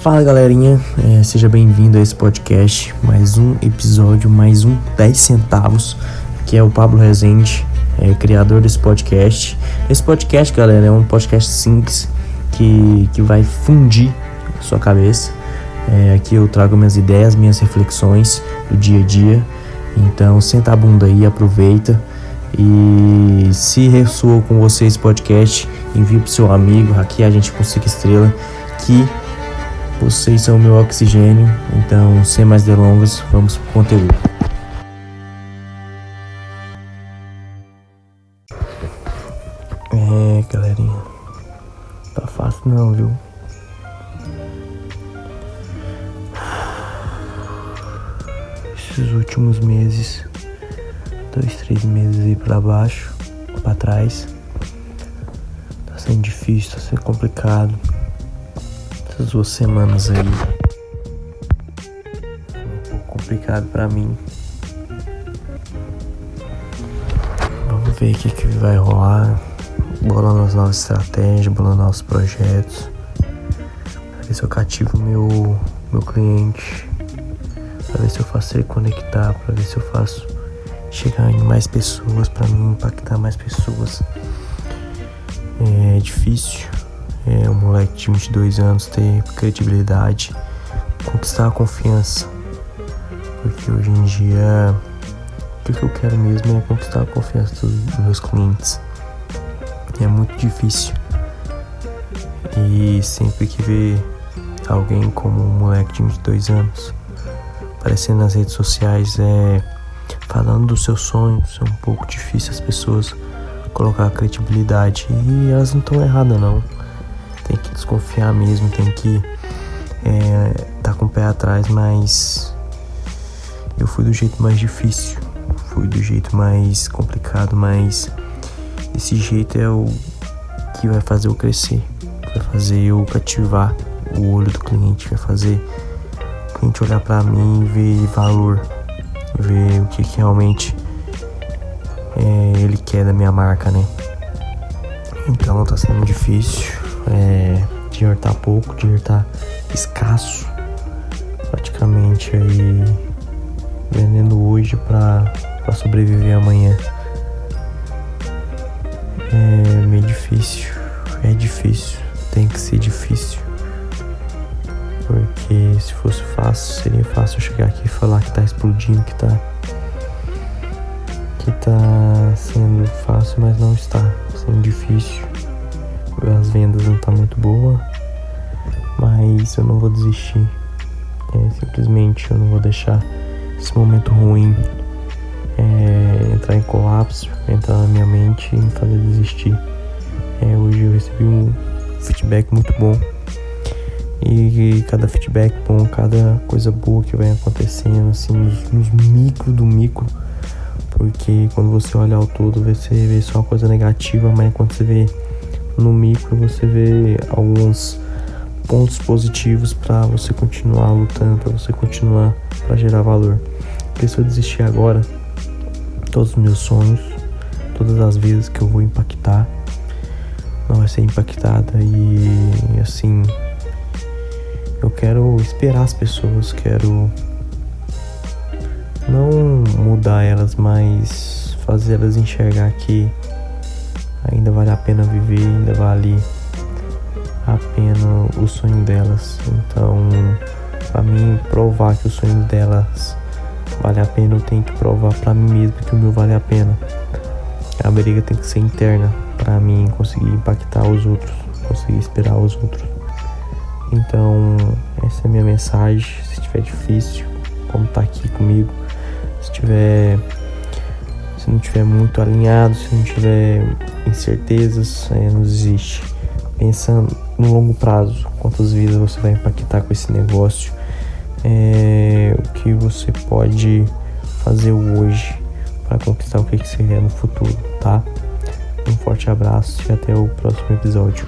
Fala galerinha, é, seja bem-vindo a esse podcast, mais um episódio, mais um 10 centavos, que é o Pablo Rezende, é, criador desse podcast. Esse podcast, galera, é um podcast simples que, que vai fundir a sua cabeça. É, aqui eu trago minhas ideias, minhas reflexões do dia a dia. Então senta a bunda aí, aproveita. E se ressoou com você esse podcast, envie pro seu amigo, aqui a gente consiga estrela, que vocês são o meu oxigênio, então sem mais delongas, vamos pro conteúdo. É, galerinha, tá fácil não, viu? Esses últimos meses, dois, três meses aí pra baixo, pra trás, tá sendo difícil, tá sendo complicado essas duas semanas aí um pouco complicado para mim. Vamos ver o que, que vai rolar. Bolando as novas estratégias, bolando novos projetos. Pra ver se eu cativo meu, meu cliente. Pra ver se eu faço ele conectar. Pra ver se eu faço chegar em mais pessoas. Pra mim impactar mais pessoas. É difícil é, um moleque de 22 anos ter credibilidade, conquistar a confiança. Porque hoje em dia o que eu quero mesmo é conquistar a confiança dos meus clientes. E é muito difícil. E sempre que vê alguém como um moleque de 22 anos aparecendo nas redes sociais é falando dos seus sonhos, é um pouco difícil as pessoas colocar credibilidade e elas não estão erradas não. Tem que desconfiar mesmo, tem que é, tá com o pé atrás, mas eu fui do jeito mais difícil, fui do jeito mais complicado, mas esse jeito é o que vai fazer eu crescer, vai fazer eu cativar o olho do cliente, vai fazer o cliente olhar para mim e ver valor, ver o que, que realmente é, ele quer da minha marca, né? Então tá sendo difícil, é, dinheiro tá pouco, dinheiro tá escasso. Praticamente aí vendendo hoje para sobreviver amanhã. É meio difícil. É difícil. Tem que ser difícil. Porque se fosse fácil, seria fácil chegar aqui e falar que tá explodindo, que tá. Que tá sendo fácil, mas não está. Sendo difícil as vendas não tá muito boa, mas eu não vou desistir. É, simplesmente eu não vou deixar esse momento ruim é, entrar em colapso, entrar na minha mente e me fazer desistir. É, hoje eu recebi um feedback muito bom e cada feedback bom, cada coisa boa que vai acontecendo, assim, nos, nos micro do micro, porque quando você olha ao todo você vê só uma coisa negativa, mas quando você vê no micro você vê alguns pontos positivos para você continuar lutando, para você continuar para gerar valor. Porque se eu desistir agora, todos os meus sonhos, todas as vezes que eu vou impactar, não vai ser impactada e assim quero esperar as pessoas, quero não mudar elas, mas fazer elas enxergar que ainda vale a pena viver, ainda vale a pena o sonho delas. Então, para mim provar que o sonho delas vale a pena, eu tenho que provar para mim mesmo que o meu vale a pena. A briga tem que ser interna para mim conseguir impactar os outros, conseguir esperar os outros. Então, essa é a minha mensagem. Se estiver difícil, como tá aqui comigo, se tiver se não tiver muito alinhado, se não tiver incertezas, é, não desiste. Pensando no longo prazo, quantas vidas você vai impactar com esse negócio, é, o que você pode fazer hoje para conquistar o que você quer no futuro, tá? Um forte abraço e até o próximo episódio.